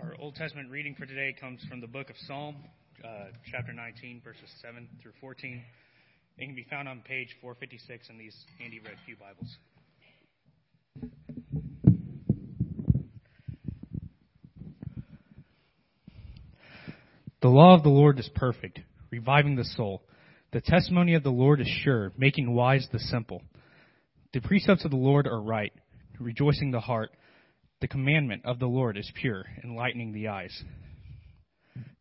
Our Old Testament reading for today comes from the book of Psalm, uh, chapter 19, verses 7 through 14. It can be found on page 456 in these handy red Pew Bibles. The law of the Lord is perfect, reviving the soul. The testimony of the Lord is sure, making wise the simple. The precepts of the Lord are right, rejoicing the heart. The commandment of the Lord is pure, enlightening the eyes.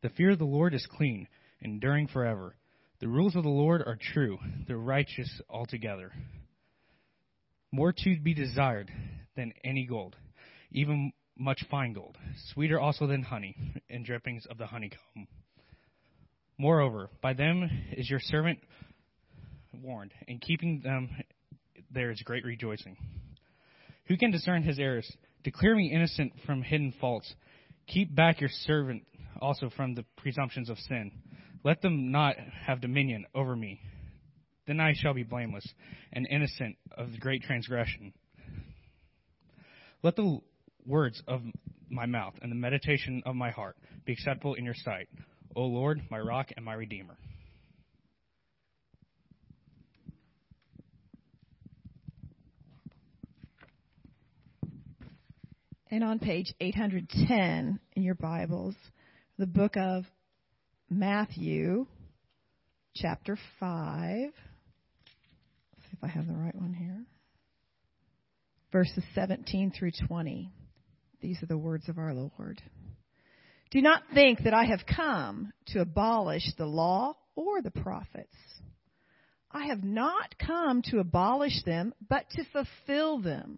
The fear of the Lord is clean, enduring forever. The rules of the Lord are true, the righteous altogether. More to be desired than any gold, even much fine gold, sweeter also than honey, and drippings of the honeycomb. Moreover, by them is your servant warned, and keeping them there is great rejoicing. Who can discern his errors? Declare me innocent from hidden faults. Keep back your servant also from the presumptions of sin. Let them not have dominion over me. Then I shall be blameless and innocent of the great transgression. Let the words of my mouth and the meditation of my heart be acceptable in your sight, O Lord, my rock and my redeemer. And on page 810 in your Bibles, the book of Matthew, chapter 5. Let's see if I have the right one here. Verses 17 through 20. These are the words of our Lord. Do not think that I have come to abolish the law or the prophets. I have not come to abolish them, but to fulfill them.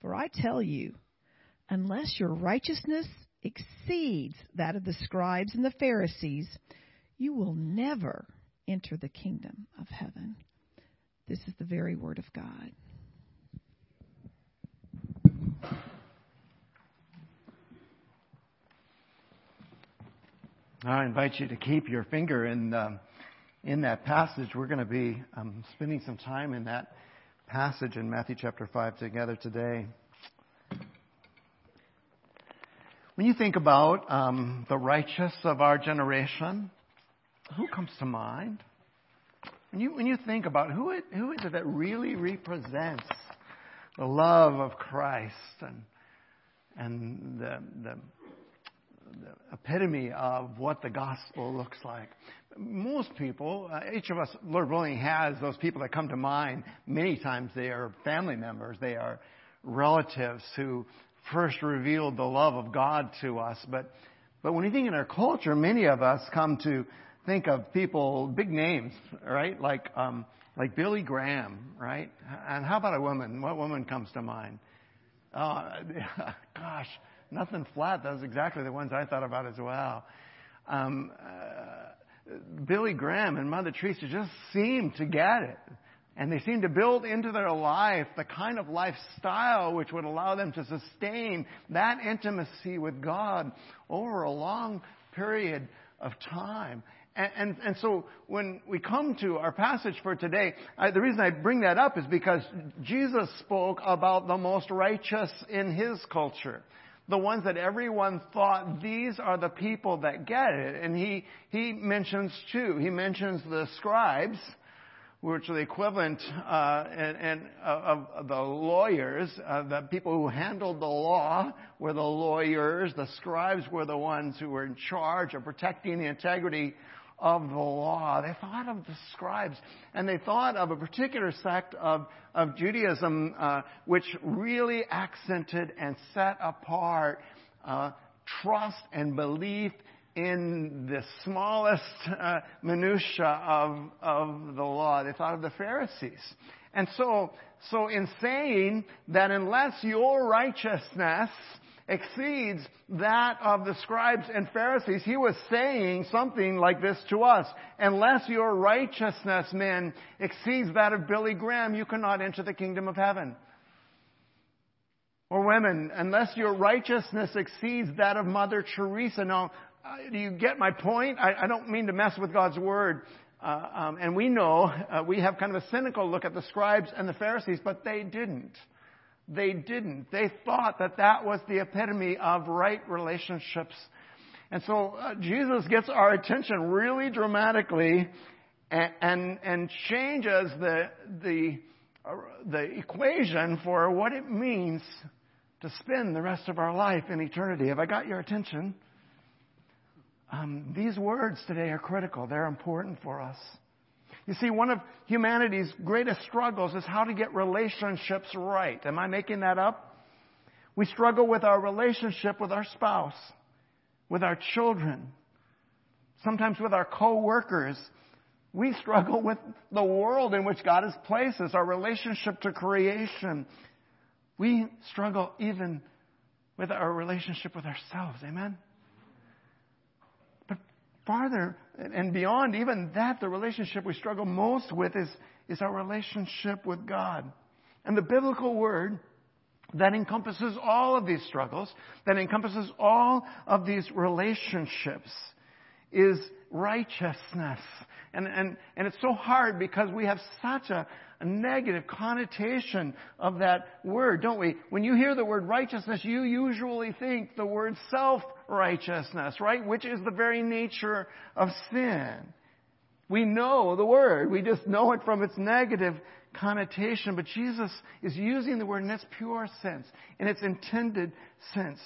For I tell you, unless your righteousness exceeds that of the scribes and the Pharisees, you will never enter the kingdom of heaven. This is the very word of God. I invite you to keep your finger in um, in that passage. We're going to be um, spending some time in that passage in Matthew chapter 5 together today. When you think about um, the righteous of our generation, who comes to mind? When you, when you think about who it, who is it that really represents the love of Christ and, and the, the, the epitome of what the gospel looks like. Most people, uh, each of us, Lord willing, has those people that come to mind. Many times they are family members, they are relatives who first revealed the love of God to us. But, but when you think in our culture, many of us come to think of people, big names, right? Like, um, like Billy Graham, right? And how about a woman? What woman comes to mind? Uh, gosh, nothing flat. Those exactly the ones I thought about as well. Um, uh, Billy Graham and Mother Teresa just seemed to get it. And they seemed to build into their life the kind of lifestyle which would allow them to sustain that intimacy with God over a long period of time. And, and, and so when we come to our passage for today, I, the reason I bring that up is because Jesus spoke about the most righteous in his culture the ones that everyone thought these are the people that get it. And he, he mentions two. He mentions the scribes, which are the equivalent uh, and, and uh, of the lawyers, uh, the people who handled the law were the lawyers. The scribes were the ones who were in charge of protecting the integrity of the law. They thought of the scribes, and they thought of a particular sect of, of Judaism uh, which really accented and set apart uh, trust and belief in the smallest uh, minutia of, of the law. They thought of the Pharisees. And so, so in saying that unless your righteousness exceeds that of the scribes and Pharisees, he was saying something like this to us. Unless your righteousness, men, exceeds that of Billy Graham, you cannot enter the kingdom of heaven. Or women, unless your righteousness exceeds that of Mother Teresa. Now, uh, do you get my point? I, I, don't mean to mess with God's word. Uh, um, and we know, uh, we have kind of a cynical look at the scribes and the Pharisees, but they didn't. They didn't. They thought that that was the epitome of right relationships. And so uh, Jesus gets our attention really dramatically and, and, and changes the, the, uh, the equation for what it means to spend the rest of our life in eternity. Have I got your attention? Um, these words today are critical. They're important for us. You see, one of humanity's greatest struggles is how to get relationships right. Am I making that up? We struggle with our relationship with our spouse, with our children, sometimes with our co-workers. We struggle with the world in which God has placed us, our relationship to creation. We struggle even with our relationship with ourselves. Amen? Farther and beyond even that, the relationship we struggle most with is, is our relationship with God. And the biblical word that encompasses all of these struggles, that encompasses all of these relationships, is righteousness. And, and, and it's so hard because we have such a, a negative connotation of that word, don't we? When you hear the word righteousness, you usually think the word self-righteousness, right? Which is the very nature of sin. We know the word. We just know it from its negative connotation. But Jesus is using the word in its pure sense, in its intended sense.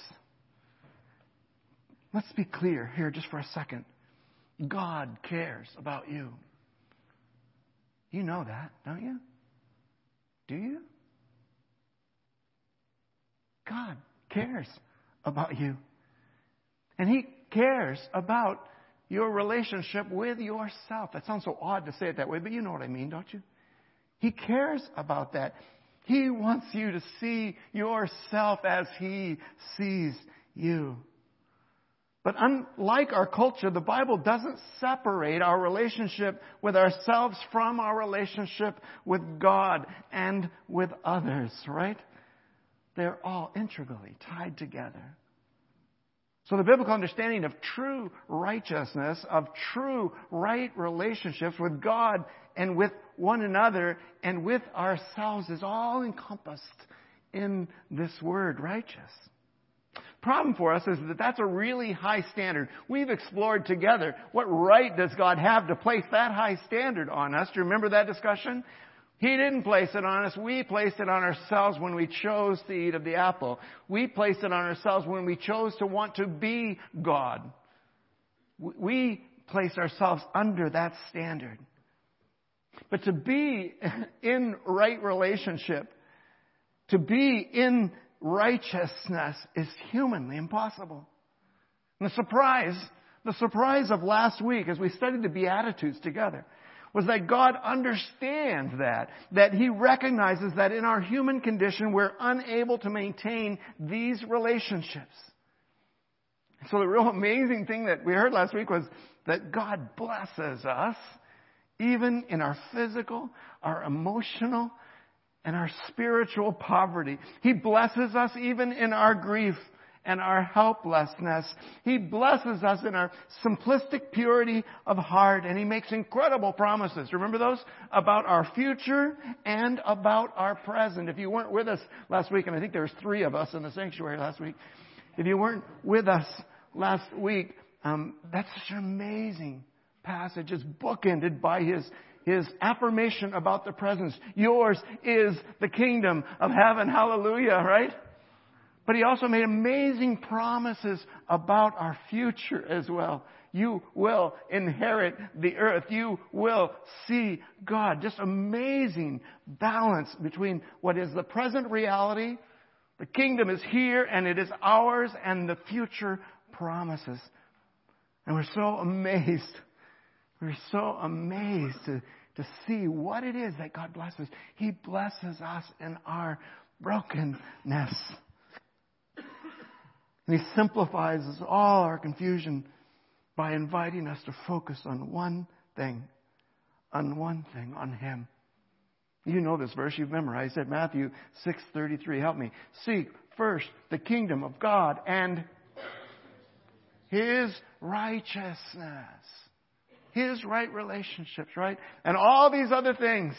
Let's be clear here just for a second. God cares about you. You know that, don't you? Do you? God cares about you. And He cares about your relationship with yourself. That sounds so odd to say it that way, but you know what I mean, don't you? He cares about that. He wants you to see yourself as He sees you. But unlike our culture, the Bible doesn't separate our relationship with ourselves from our relationship with God and with others, right? They're all integrally tied together. So the biblical understanding of true righteousness, of true right relationships with God and with one another and with ourselves is all encompassed in this word, righteous problem for us is that that's a really high standard. We've explored together what right does God have to place that high standard on us. Do you remember that discussion? He didn't place it on us. We placed it on ourselves when we chose to eat of the apple. We placed it on ourselves when we chose to want to be God. We placed ourselves under that standard. But to be in right relationship, to be in righteousness is humanly impossible. And the surprise, the surprise of last week as we studied the Beatitudes together was that God understands that, that He recognizes that in our human condition we're unable to maintain these relationships. So the real amazing thing that we heard last week was that God blesses us even in our physical, our emotional, and our spiritual poverty. He blesses us even in our grief and our helplessness. He blesses us in our simplistic purity of heart and He makes incredible promises. Remember those? About our future and about our present. If you weren't with us last week, and I think there was three of us in the sanctuary last week, if you weren't with us last week, um, that's such an amazing passage. It's bookended by His his affirmation about the presence. Yours is the kingdom of heaven. Hallelujah, right? But he also made amazing promises about our future as well. You will inherit the earth. You will see God. Just amazing balance between what is the present reality, the kingdom is here and it is ours, and the future promises. And we're so amazed we're so amazed to, to see what it is that God blesses. He blesses us in our brokenness. And he simplifies all our confusion by inviting us to focus on one thing, on one thing, on him. You know this verse, you've memorized it, Matthew 6:33. Help me. Seek first the kingdom of God and his righteousness. His right relationships, right? And all these other things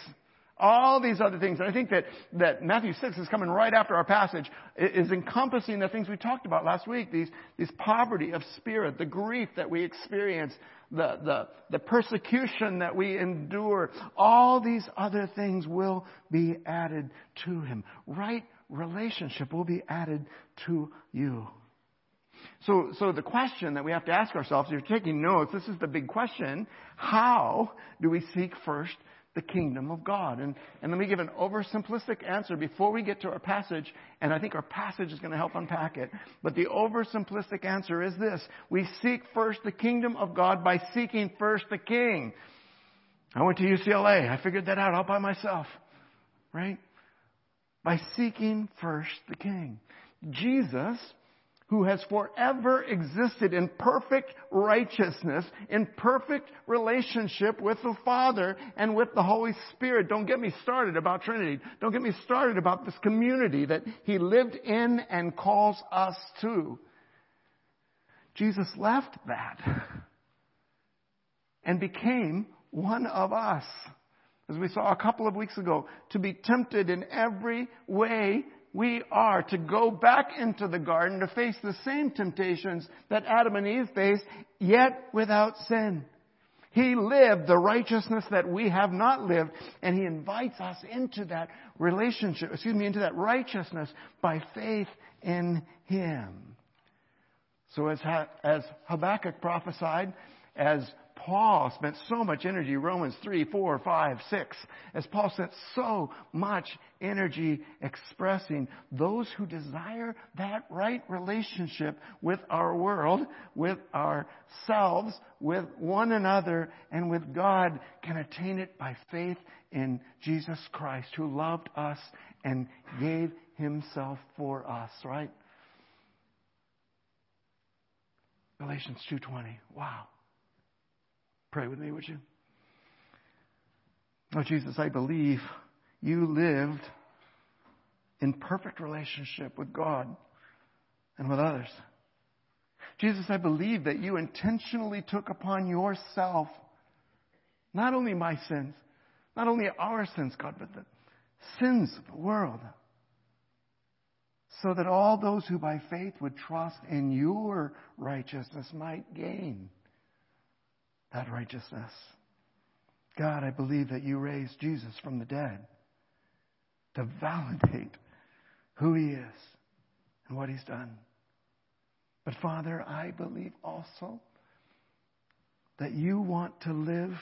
all these other things. And I think that, that Matthew 6 is coming right after our passage, is encompassing the things we talked about last week. These, these poverty of spirit, the grief that we experience, the, the, the persecution that we endure. All these other things will be added to him. Right relationship will be added to you. So, so the question that we have to ask ourselves, if you're taking notes, this is the big question. How do we seek first the kingdom of God. And, and let me give an oversimplistic answer before we get to our passage, and I think our passage is going to help unpack it. But the oversimplistic answer is this. We seek first the kingdom of God by seeking first the king. I went to UCLA. I figured that out all by myself. Right? By seeking first the king. Jesus who has forever existed in perfect righteousness, in perfect relationship with the Father and with the Holy Spirit. Don't get me started about Trinity. Don't get me started about this community that He lived in and calls us to. Jesus left that and became one of us. As we saw a couple of weeks ago, to be tempted in every way we are to go back into the garden to face the same temptations that Adam and Eve faced, yet without sin. He lived the righteousness that we have not lived, and He invites us into that relationship, excuse me, into that righteousness by faith in Him. So as, as Habakkuk prophesied, as Paul spent so much energy, Romans 3, 4, 5, 6, as Paul spent so much energy expressing those who desire that right relationship with our world, with ourselves, with one another, and with God can attain it by faith in Jesus Christ who loved us and gave himself for us, right? Galatians 2:20. Wow. Pray with me, would you? Oh, Jesus, I believe you lived in perfect relationship with God and with others. Jesus, I believe that you intentionally took upon yourself not only my sins, not only our sins, God, but the sins of the world, so that all those who by faith would trust in your righteousness might gain that righteousness. God, I believe that you raised Jesus from the dead to validate who he is and what he's done. But Father, I believe also that you want to live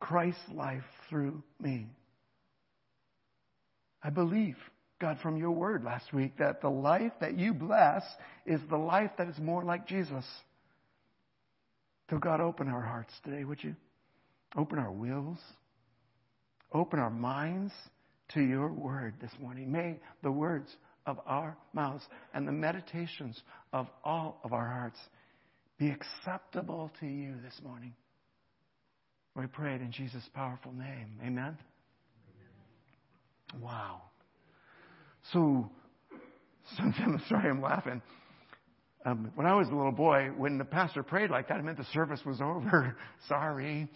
Christ's life through me. I believe, God, from your word last week, that the life that you bless is the life that is more like Jesus. So, God, open our hearts today, would you? Open our wills. Open our minds to your word this morning. May the words of our mouths and the meditations of all of our hearts be acceptable to you this morning. We pray it in Jesus' powerful name. Amen. Wow. So, so I'm sorry I'm laughing. Um, when I was a little boy, when the pastor prayed like that, it meant the service was over. Sorry.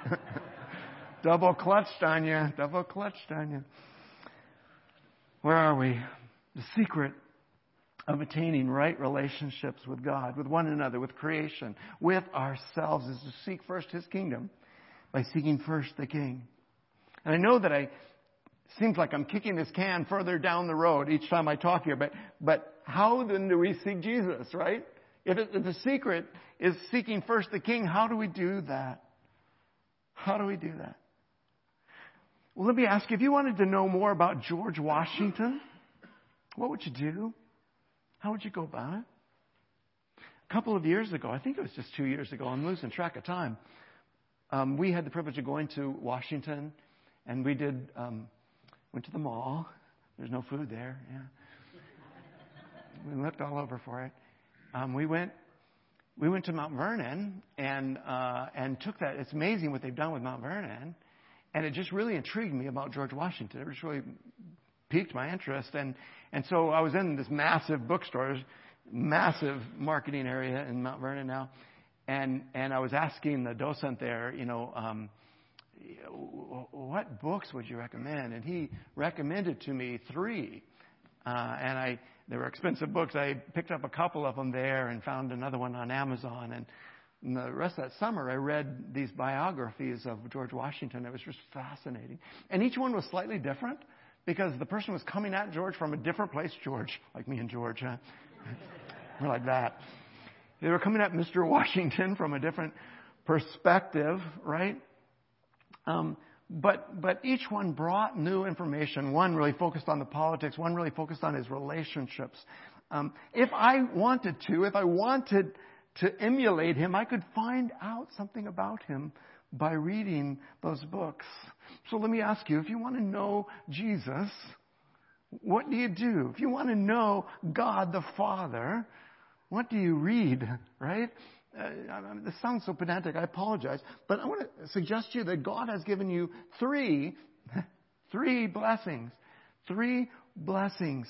double clutched on you. Double clutched on you. Where are we? The secret of attaining right relationships with God, with one another, with creation, with ourselves is to seek first His kingdom by seeking first the King. And I know that I seems like I'm kicking this can further down the road each time I talk here, but, but how then do we seek Jesus, right? If, it, if the secret is seeking first the King, how do we do that? How do we do that? Well, let me ask you, if you wanted to know more about George Washington, what would you do? How would you go about it? A couple of years ago, I think it was just two years ago, I'm losing track of time, um, we had the privilege of going to Washington, and we did um, Went to the mall. There's no food there. Yeah. We looked all over for it. Um, we went we went to Mount Vernon and uh, and took that. It's amazing what they've done with Mount Vernon, and it just really intrigued me about George Washington. It just really piqued my interest, and and so I was in this massive bookstore, massive marketing area in Mount Vernon now, and and I was asking the docent there, you know. Um, what books would you recommend? And he recommended to me three. Uh, and I, they were expensive books. I picked up a couple of them there and found another one on Amazon. And, and the rest of that summer, I read these biographies of George Washington. It was just fascinating. And each one was slightly different because the person was coming at George from a different place. George, like me and George, huh? we're like that. They were coming at Mr. Washington from a different perspective, right? Um, but, but each one brought new information. One really focused on the politics. One really focused on his relationships. Um, if I wanted to, if I wanted to emulate him, I could find out something about him by reading those books. So let me ask you, if you want to know Jesus, what do you do? If you want to know God the Father, what do you read, right? Uh, this sounds so pedantic, I apologize, but I want to suggest to you that God has given you three, three blessings, three blessings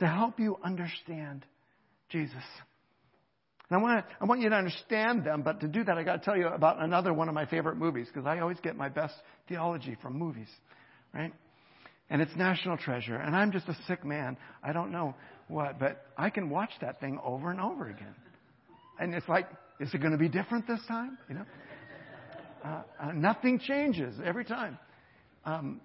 to help you understand Jesus. And I want, to, I want you to understand them, but to do that, I got to tell you about another one of my favorite movies, because I always get my best theology from movies, right? And it's National Treasure, and I'm just a sick man. I don't know what, but I can watch that thing over and over again. And it's like, is it going to be different this time? You know, uh, uh, nothing changes every time. Um,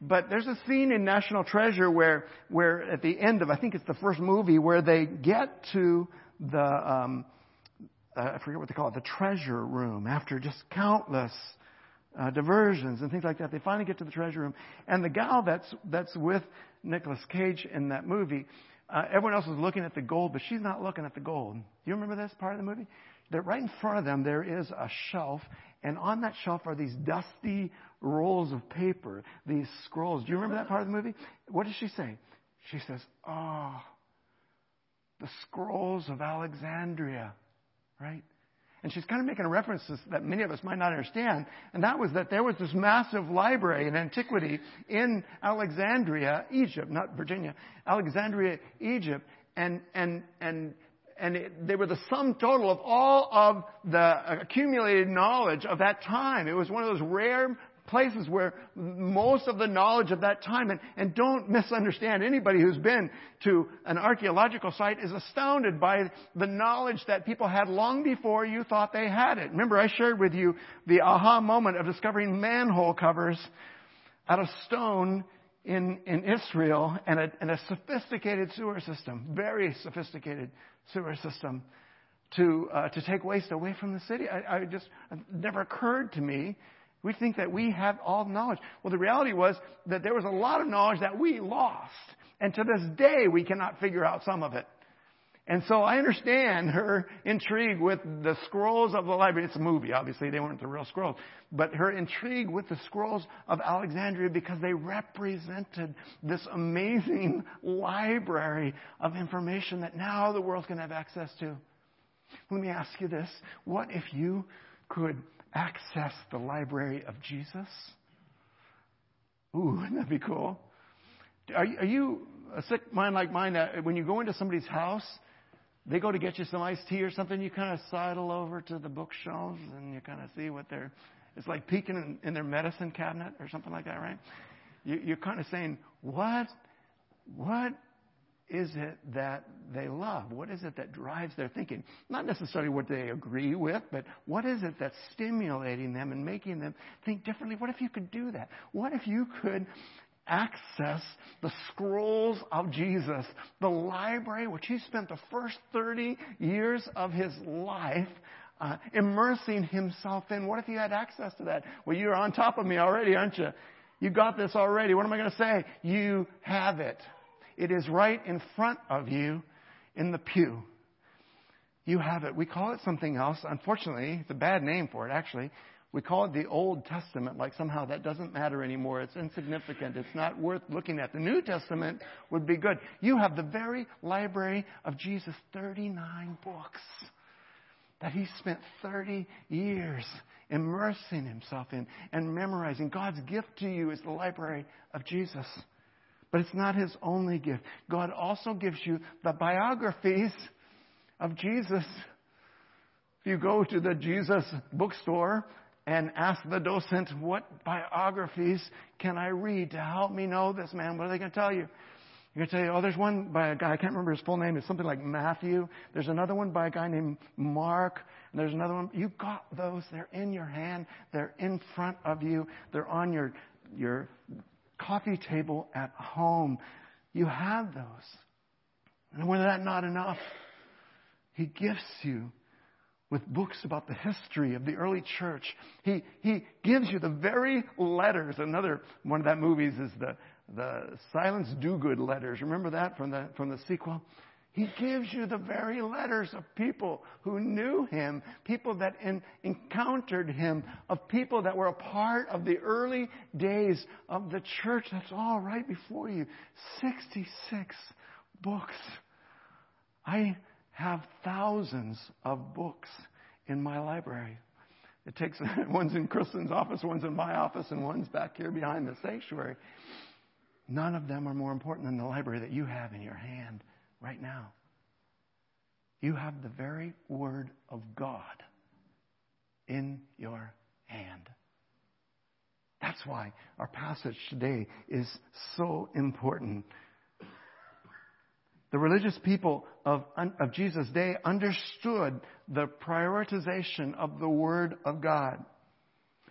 but there's a scene in National Treasure where, where at the end of, I think it's the first movie, where they get to the, um, uh, I forget what they call it, the treasure room after just countless uh, diversions and things like that. They finally get to the treasure room, and the gal that's that's with Nicolas Cage in that movie, uh, everyone else is looking at the gold, but she's not looking at the gold. Do you remember this part of the movie? That right in front of them there is a shelf, and on that shelf are these dusty rolls of paper, these scrolls. Do you remember that part of the movie? What does she say? She says, "Oh, the scrolls of Alexandria," right? And she's kind of making a reference that many of us might not understand, and that was that there was this massive library in antiquity in Alexandria, Egypt, not Virginia, Alexandria, Egypt, and and and and it, they were the sum total of all of the accumulated knowledge of that time. It was one of those rare places where most of the knowledge of that time, and, and don't misunderstand, anybody who's been to an archaeological site is astounded by the knowledge that people had long before you thought they had it. Remember, I shared with you the aha moment of discovering manhole covers out of stone in, in Israel and a, and a sophisticated sewer system, very sophisticated sewer system to, uh, to take waste away from the city. I, I just, never occurred to me we think that we have all the knowledge. Well, the reality was that there was a lot of knowledge that we lost. And to this day, we cannot figure out some of it. And so I understand her intrigue with the scrolls of the library. It's a movie, obviously. They weren't the real scrolls. But her intrigue with the scrolls of Alexandria because they represented this amazing library of information that now the world can have access to. Let me ask you this. What if you could access the library of Jesus? Ooh, wouldn't that be cool? Are, are you a sick mind like mine that when you go into somebody's house, they go to get you some iced tea or something, you kind of sidle over to the bookshelves and you kind of see what they're, it's like peeking in, in their medicine cabinet or something like that, right? You, you're kind of saying, what, what is it that they love? What is it that drives their thinking? Not necessarily what they agree with, but what is it that's stimulating them and making them think differently? What if you could do that? What if you could access the scrolls of Jesus, the library which he spent the first 30 years of his life uh, immersing himself in? What if you had access to that? Well, you're on top of me already, aren't you? You got this already. What am I going to say? You have it. It is right in front of you in the pew. You have it. We call it something else. Unfortunately, it's a bad name for it, actually. We call it the Old Testament, like somehow that doesn't matter anymore. It's insignificant. It's not worth looking at. The New Testament would be good. You have the very library of Jesus, 39 books that he spent 30 years immersing himself in and memorizing. God's gift to you is the library of Jesus. But it's not his only gift. God also gives you the biographies of Jesus. If you go to the Jesus bookstore and ask the docent, what biographies can I read to help me know this man? What are they going to tell you? They're going to tell you, oh, there's one by a guy, I can't remember his full name, it's something like Matthew. There's another one by a guy named Mark. And there's another one. You've got those. They're in your hand. They're in front of you. They're on your, your coffee table at home. You have those. And when that not enough, he gifts you with books about the history of the early church. He, he gives you the very letters. Another one of that movies is the, the Silence Dogood letters. Remember that from the, from the sequel? He gives you the very letters of people who knew him, people that in, encountered him, of people that were a part of the early days of the church. That's all right before you. 66 books. I have thousands of books in my library. It takes one's in Kristen's office, one's in my office, and one's back here behind the sanctuary. None of them are more important than the library that you have in your hand right now. You have the very Word of God in your hand. That's why our passage today is so important. The religious people of, of Jesus' day understood the prioritization of the Word of God.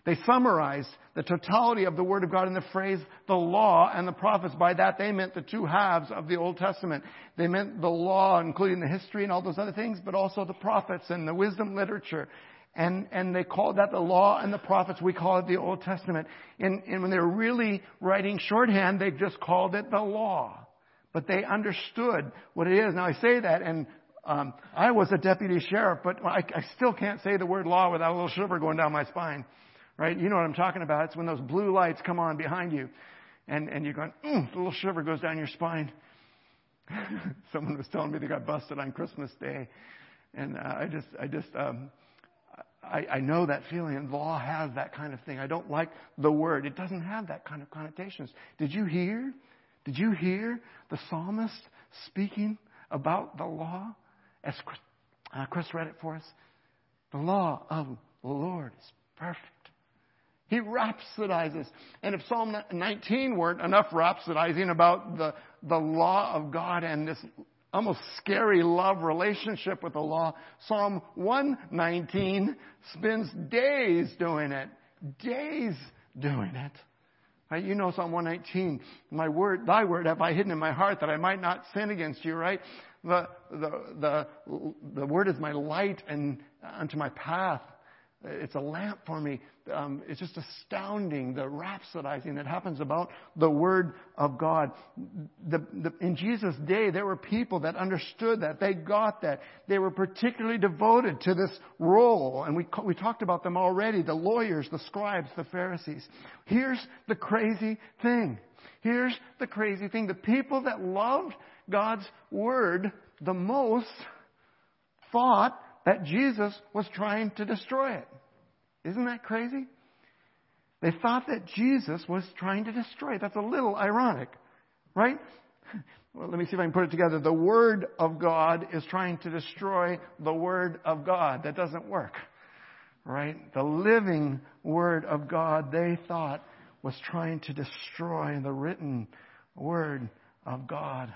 They summarized the totality of the Word of God in the phrase, the law and the prophets. By that, they meant the two halves of the Old Testament. They meant the law, including the history and all those other things, but also the prophets and the wisdom literature. And, and they called that the law and the prophets. We call it the Old Testament. And, and when they were really writing shorthand, they just called it the law. But they understood what it is. Now I say that, and um, I was a deputy sheriff, but I, I still can't say the word law without a little shiver going down my spine right? You know what I'm talking about. It's when those blue lights come on behind you and, and you're going, mm, a little shiver goes down your spine. Someone was telling me they got busted on Christmas Day. And uh, I just, I just, um, I, I know that feeling. And law has that kind of thing. I don't like the word. It doesn't have that kind of connotations. Did you hear? Did you hear the psalmist speaking about the law? As Chris, uh, Chris read it for us. The law of the Lord is perfect he rhapsodizes. And if Psalm 19 weren't enough rhapsodizing about the, the law of God and this almost scary love relationship with the law, Psalm 119 spends days doing it. Days doing it. Right? You know Psalm 119. My word, thy word have I hidden in my heart that I might not sin against you, right? The, the, the, the word is my light and unto my path. It's a lamp for me. Um, it's just astounding the rhapsodizing that happens about the Word of God. The, the, in Jesus' day, there were people that understood that. They got that. They were particularly devoted to this role. And we, we talked about them already the lawyers, the scribes, the Pharisees. Here's the crazy thing. Here's the crazy thing. The people that loved God's Word the most thought that Jesus was trying to destroy it. Isn't that crazy? They thought that Jesus was trying to destroy it. That's a little ironic, right? Well, let me see if I can put it together. The Word of God is trying to destroy the Word of God. That doesn't work, right? The living Word of God, they thought, was trying to destroy the written Word of God.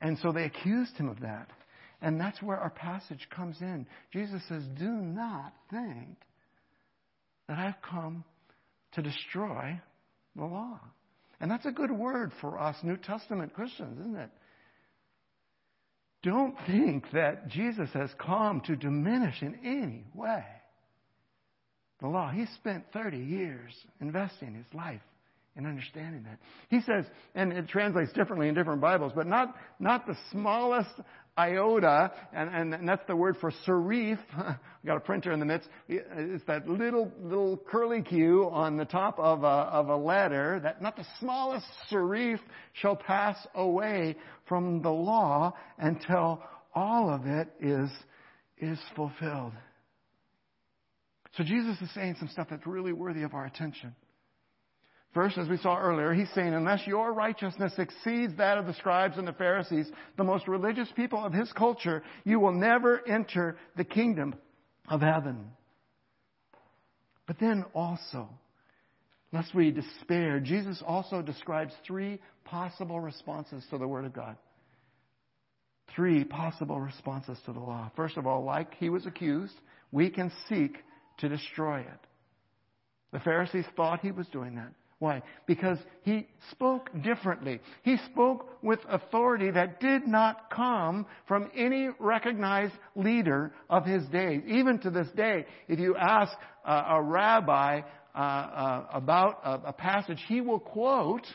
And so they accused him of that. And that's where our passage comes in. Jesus says, Do not think that I've come to destroy the law. And that's a good word for us New Testament Christians, isn't it? Don't think that Jesus has come to diminish in any way the law. He spent 30 years investing his life in understanding that. He says, and it translates differently in different Bibles, but not, not the smallest iota, and, and, that's the word for serif. I got a printer in the midst. It's that little little curly Q on the top of a, of a letter. That not the smallest serif shall pass away from the law until all of it is is fulfilled. So Jesus is saying some stuff that's really worthy of our attention. First, as we saw earlier, he's saying, unless your righteousness exceeds that of the scribes and the Pharisees, the most religious people of his culture, you will never enter the kingdom of heaven. But then also, lest we despair, Jesus also describes three possible responses to the Word of God. Three possible responses to the law. First of all, like he was accused, we can seek to destroy it. The Pharisees thought he was doing that. Why? Because he spoke differently. He spoke with authority that did not come from any recognized leader of his day. Even to this day, if you ask uh, a rabbi uh, uh, about a, a passage, he will quote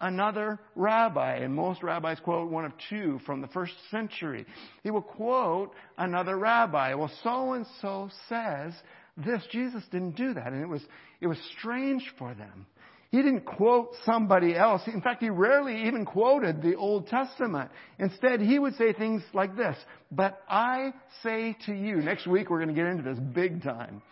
another rabbi, and most rabbis quote one of two from the first century. He will quote another rabbi. Well, so and so says this. Jesus didn't do that, and it was it was strange for them. He didn't quote somebody else. In fact, he rarely even quoted the Old Testament. Instead, he would say things like this, but I say to you, next week we're going to get into this big time,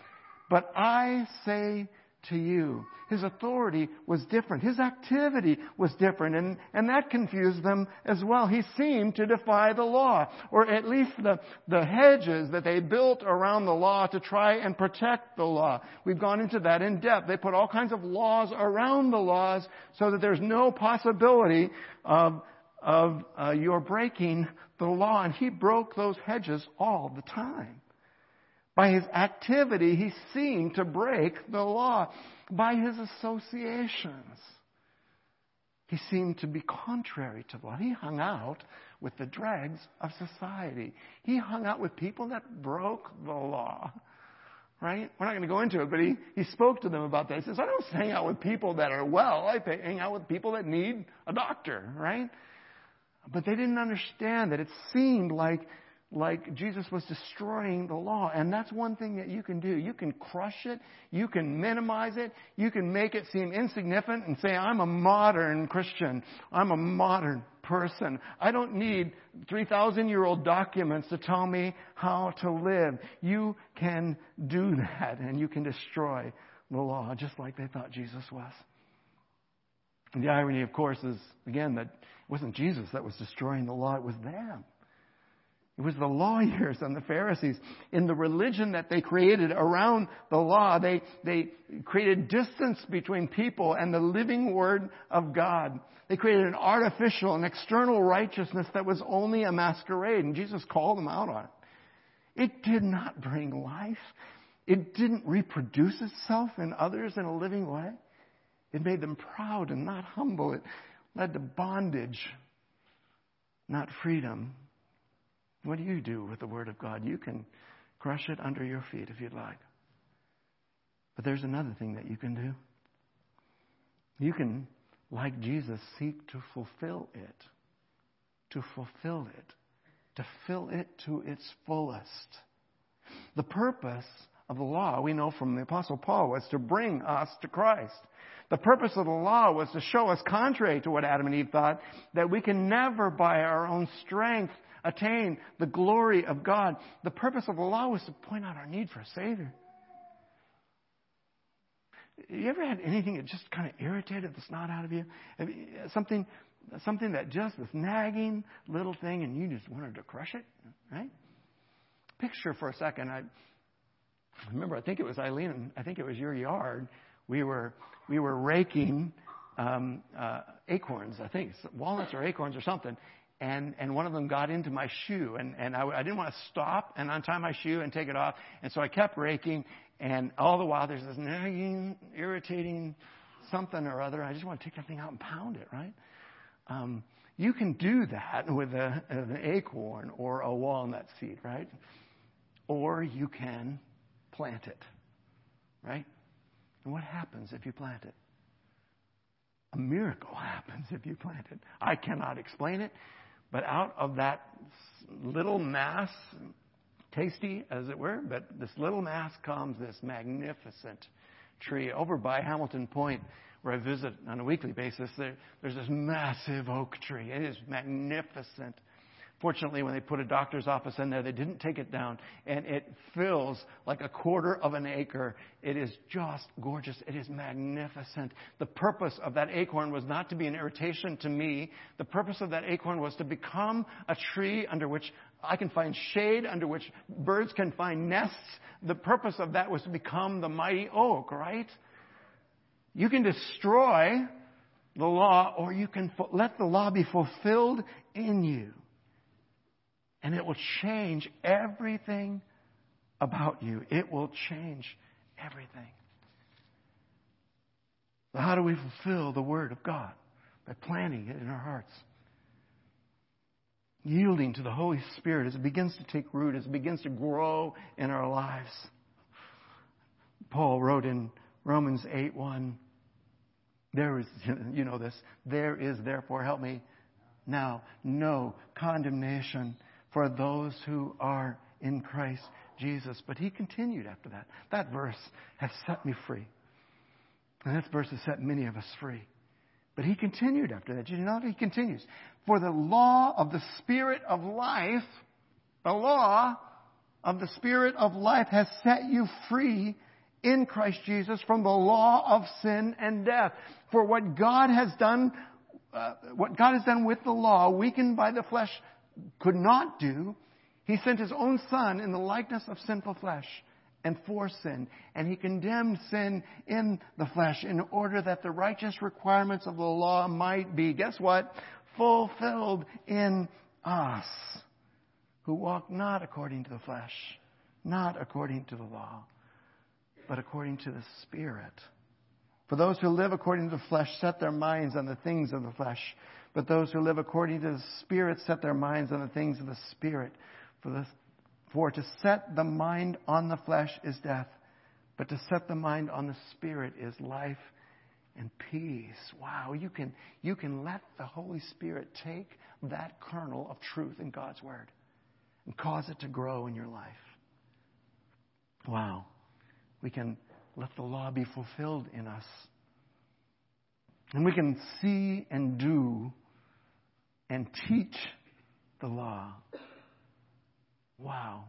but I say to you. His authority was different. His activity was different. And, and that confused them as well. He seemed to defy the law, or at least the, the hedges that they built around the law to try and protect the law. We've gone into that in depth. They put all kinds of laws around the laws so that there's no possibility of, of uh, your breaking the law. And he broke those hedges all the time. By his activity, he seemed to break the law. By his associations, he seemed to be contrary to the law. He hung out with the dregs of society. He hung out with people that broke the law. Right? We're not going to go into it, but he, he spoke to them about that. He says, I don't hang out with people that are well. I hang out with people that need a doctor, right? But they didn't understand that it seemed like like Jesus was destroying the law. And that's one thing that you can do. You can crush it. You can minimize it. You can make it seem insignificant and say, I'm a modern Christian. I'm a modern person. I don't need 3,000 year old documents to tell me how to live. You can do that and you can destroy the law just like they thought Jesus was. And the irony, of course, is again that it wasn't Jesus that was destroying the law, it was them. It was the lawyers and the Pharisees. In the religion that they created around the law, they, they created distance between people and the living Word of God. They created an artificial and external righteousness that was only a masquerade, and Jesus called them out on it. It did not bring life. It didn't reproduce itself in others in a living way. It made them proud and not humble. It led to bondage, not freedom. What do you do with the Word of God? You can crush it under your feet if you'd like. But there's another thing that you can do. You can, like Jesus, seek to fulfill it. To fulfill it. To fill it to its fullest. The purpose of the law, we know from the Apostle Paul, was to bring us to Christ. The purpose of the law was to show us, contrary to what Adam and Eve thought, that we can never by our own strength attain the glory of God. The purpose of the law was to point out our need for a Savior. You ever had anything that just kind of irritated the snot out of you? Something, something that just was nagging little thing and you just wanted to crush it, right? Picture for a second. I remember, I think it was Eileen, I think it was your yard. We were, we were raking um, uh, acorns, I think, walnuts or acorns or something and, and one of them got into my shoe, and, and I, I didn't want to stop and untie my shoe and take it off, and so I kept raking, and all the while there's this nagging, irritating something or other. I just want to take that thing out and pound it, right? Um, you can do that with a, an acorn or a walnut seed, right? Or you can plant it, right? And what happens if you plant it? A miracle happens if you plant it. I cannot explain it. But out of that little mass, tasty as it were, but this little mass comes this magnificent tree over by Hamilton Point where I visit on a weekly basis, there, there's this massive oak tree. It is magnificent. Fortunately, when they put a doctor's office in there, they didn't take it down, and it fills like a quarter of an acre. It is just gorgeous. It is magnificent. The purpose of that acorn was not to be an irritation to me. The purpose of that acorn was to become a tree under which I can find shade, under which birds can find nests. The purpose of that was to become the mighty oak, right? You can destroy the law, or you can let the law be fulfilled in you. And it will change everything about you. It will change everything. So how do we fulfill the Word of God? By planting it in our hearts. Yielding to the Holy Spirit as it begins to take root, as it begins to grow in our lives. Paul wrote in Romans 8 1, there is, you know this, there is therefore, help me now, no condemnation for those who are in Christ Jesus. But he continued after that. That verse has set me free. And that verse has set many of us free. But he continued after that. Did you know He continues. For the law of the Spirit of life, the law of the Spirit of life has set you free in Christ Jesus from the law of sin and death. For what God has done, uh, what God has done with the law, weakened by the flesh, could not do, he sent his own son in the likeness of sinful flesh and for sin. And he condemned sin in the flesh in order that the righteous requirements of the law might be, guess what? Fulfilled in us who walk not according to the flesh, not according to the law, but according to the Spirit. For those who live according to the flesh set their minds on the things of the flesh but those who live according to the Spirit set their minds on the things of the Spirit. For, the, for to set the mind on the flesh is death, but to set the mind on the Spirit is life and peace. Wow, you can, you can let the Holy Spirit take that kernel of truth in God's Word and cause it to grow in your life. Wow. We can let the law be fulfilled in us. And we can see and do and teach the law. Wow.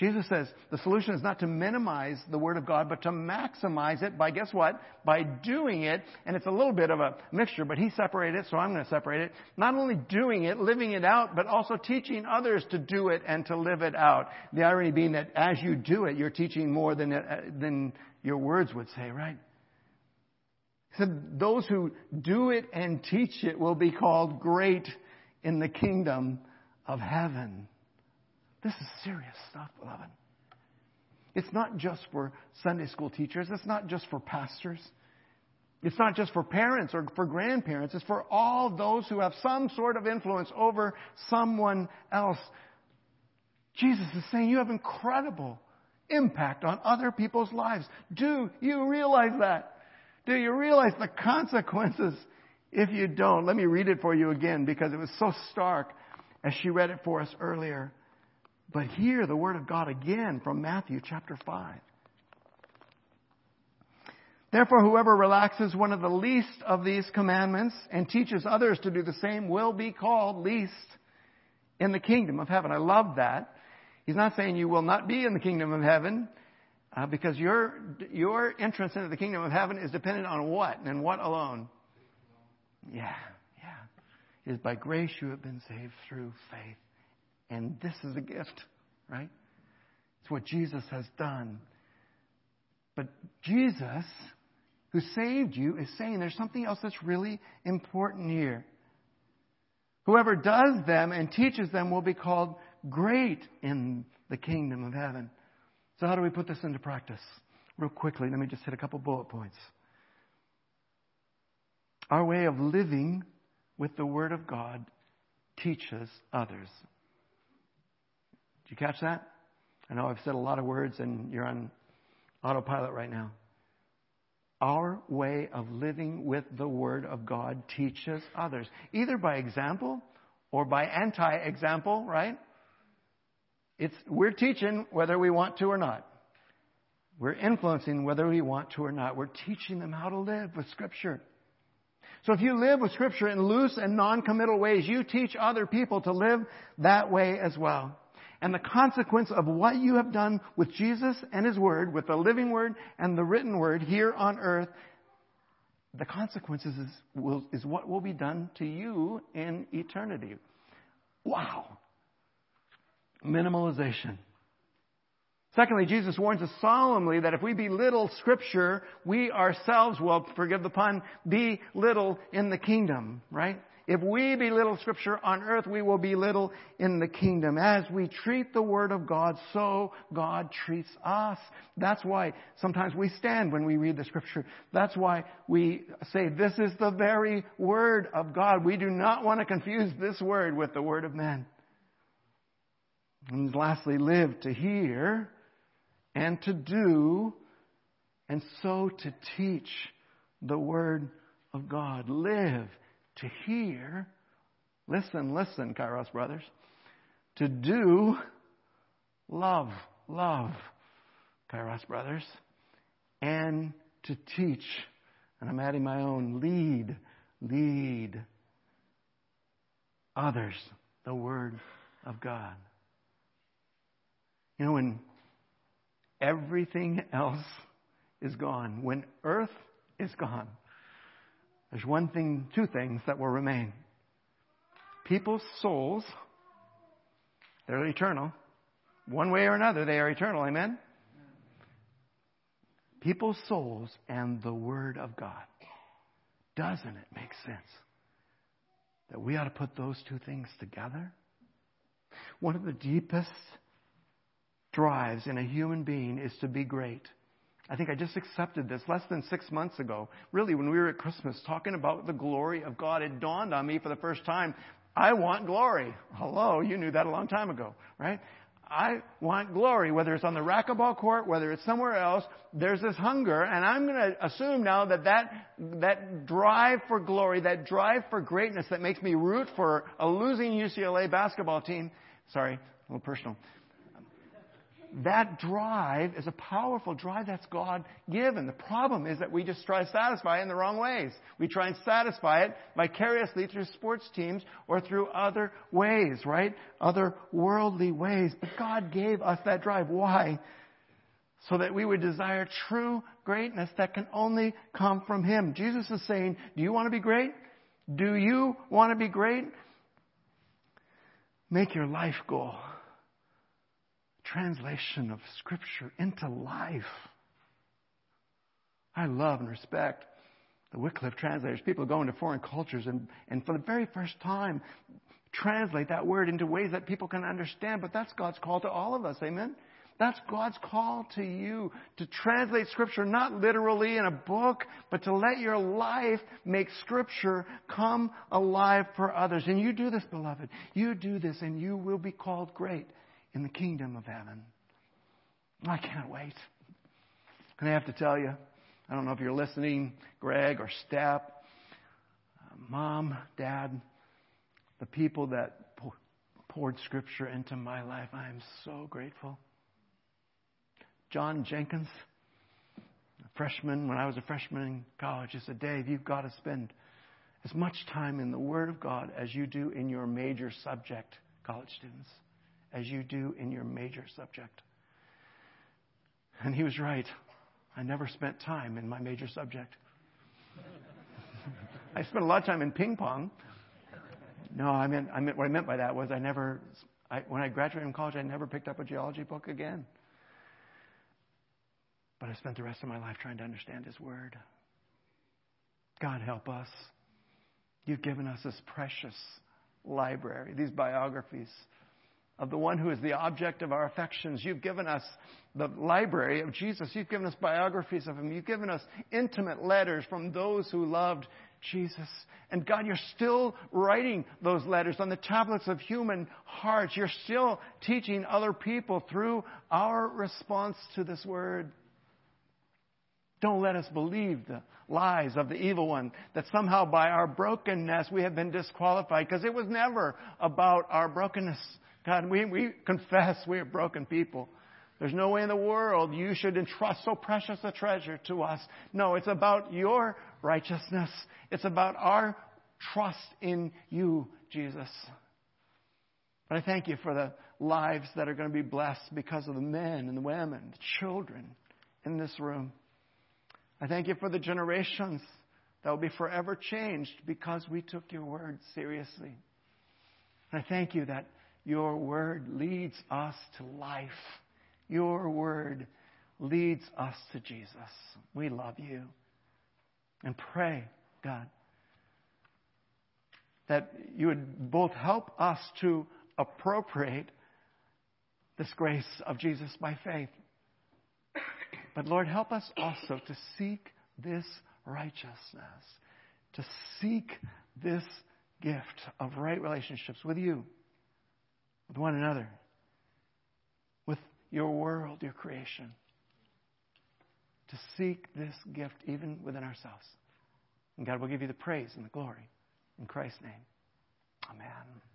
Jesus says the solution is not to minimize the Word of God, but to maximize it by, guess what? By doing it. And it's a little bit of a mixture, but He separated it, so I'm going to separate it. Not only doing it, living it out, but also teaching others to do it and to live it out. The irony being that as you do it, you're teaching more than, uh, than your words would say, right? He said, those who do it and teach it will be called great in the kingdom of heaven. This is serious stuff, beloved. It's not just for Sunday school teachers. It's not just for pastors. It's not just for parents or for grandparents. It's for all those who have some sort of influence over someone else. Jesus is saying you have incredible impact on other people's lives. Do you realize that? Do you realize the consequences if you don't, let me read it for you again because it was so stark as she read it for us earlier. But hear the word of God again from Matthew chapter 5. Therefore, whoever relaxes one of the least of these commandments and teaches others to do the same will be called least in the kingdom of heaven. I love that. He's not saying you will not be in the kingdom of heaven uh, because your, your entrance into the kingdom of heaven is dependent on what and what alone? Yeah, yeah. It is by grace you have been saved through faith. And this is a gift, right? It's what Jesus has done. But Jesus, who saved you, is saying there's something else that's really important here. Whoever does them and teaches them will be called great in the kingdom of heaven. So, how do we put this into practice? Real quickly, let me just hit a couple bullet points. Our way of living with the Word of God teaches others. Did you catch that? I know I've said a lot of words and you're on autopilot right now. Our way of living with the Word of God teaches others, either by example or by anti example, right? It's, we're teaching whether we want to or not. We're influencing whether we want to or not. We're teaching them how to live with Scripture. So if you live with Scripture in loose and non-committal ways, you teach other people to live that way as well. And the consequence of what you have done with Jesus and His Word, with the living Word and the written Word here on earth, the consequences is, will, is what will be done to you in eternity. Wow. Minimalization. Secondly, Jesus warns us solemnly that if we belittle Scripture, we ourselves will, forgive the pun, be little in the kingdom, right? If we belittle Scripture on earth, we will be little in the kingdom. As we treat the Word of God, so God treats us. That's why sometimes we stand when we read the Scripture. That's why we say, this is the very Word of God. We do not want to confuse this Word with the Word of men. And lastly, live to hear and to do, and so to teach the Word of God. Live to hear. Listen, listen, Kairos brothers. To do, love, love, Kairos brothers. And to teach, and I'm adding my own, lead, lead others the Word of God. You know, when everything else is gone, when earth is gone, there's one thing, two things that will remain. People's souls, they're eternal. One way or another, they are eternal. Amen? People's souls and the Word of God. Doesn't it make sense that we ought to put those two things together? One of the deepest drives in a human being is to be great. I think I just accepted this less than six months ago. Really, when we were at Christmas talking about the glory of God, it dawned on me for the first time I want glory. Hello, you knew that a long time ago, right? I want glory, whether it's on the racquetball court, whether it's somewhere else. There's this hunger, and I'm going to assume now that, that that drive for glory, that drive for greatness that makes me root for a losing UCLA basketball team. Sorry, a little personal that drive is a powerful drive that's God given. The problem is that we just try to satisfy it in the wrong ways. We try and satisfy it vicariously through sports teams or through other ways, right? Other worldly ways. But God gave us that drive. Why? So that we would desire true greatness that can only come from Him. Jesus is saying, Do you want to be great? Do you want to be great? Make your life goal translation of Scripture into life. I love and respect the Wycliffe translators. People go into foreign cultures and, and for the very first time translate that word into ways that people can understand. But that's God's call to all of us. Amen? That's God's call to you to translate Scripture not literally in a book, but to let your life make Scripture come alive for others. And you do this, beloved. You do this, and you will be called great in the kingdom of heaven. I can't wait. And I have to tell you, I don't know if you're listening, Greg or Step, uh, Mom, Dad, the people that poured Scripture into my life. I am so grateful. John Jenkins, freshman, when I was a freshman in college, he said, Dave, you've got to spend as much time in the Word of God as you do in your major subject, college students as you do in your major subject. And he was right. I never spent time in my major subject. I spent a lot of time in ping pong. No, I meant, I meant what I meant by that was I never, I, when I graduated from college, I never picked up a geology book again. But I spent the rest of my life trying to understand His Word. God help us. You've given us this precious library, these biographies of the one who is the object of our affections. You've given us the library of Jesus. You've given us biographies of him. You've given us intimate letters from those who loved Jesus. And God, you're still writing those letters on the tablets of human hearts. You're still teaching other people through our response to this word. Don't let us believe the lies of the evil one that somehow by our brokenness we have been disqualified because it was never about our brokenness. God, we, we confess we are broken people. There's no way in the world you should entrust so precious a treasure to us. No, it's about your righteousness. It's about our trust in you, Jesus. But I thank you for the lives that are going to be blessed because of the men and the women, the children in this room. I thank you for the generations that will be forever changed because we took your word seriously. And I thank you that your word leads us to life. Your word leads us to Jesus. We love you. And pray, God, that you would both help us to appropriate this grace of Jesus by faith but Lord, help us also to seek this righteousness, to seek this gift of right relationships with you, with one another, with your world, your creation. To seek this gift even within ourselves. And God will give you the praise and the glory. In Christ's name, amen.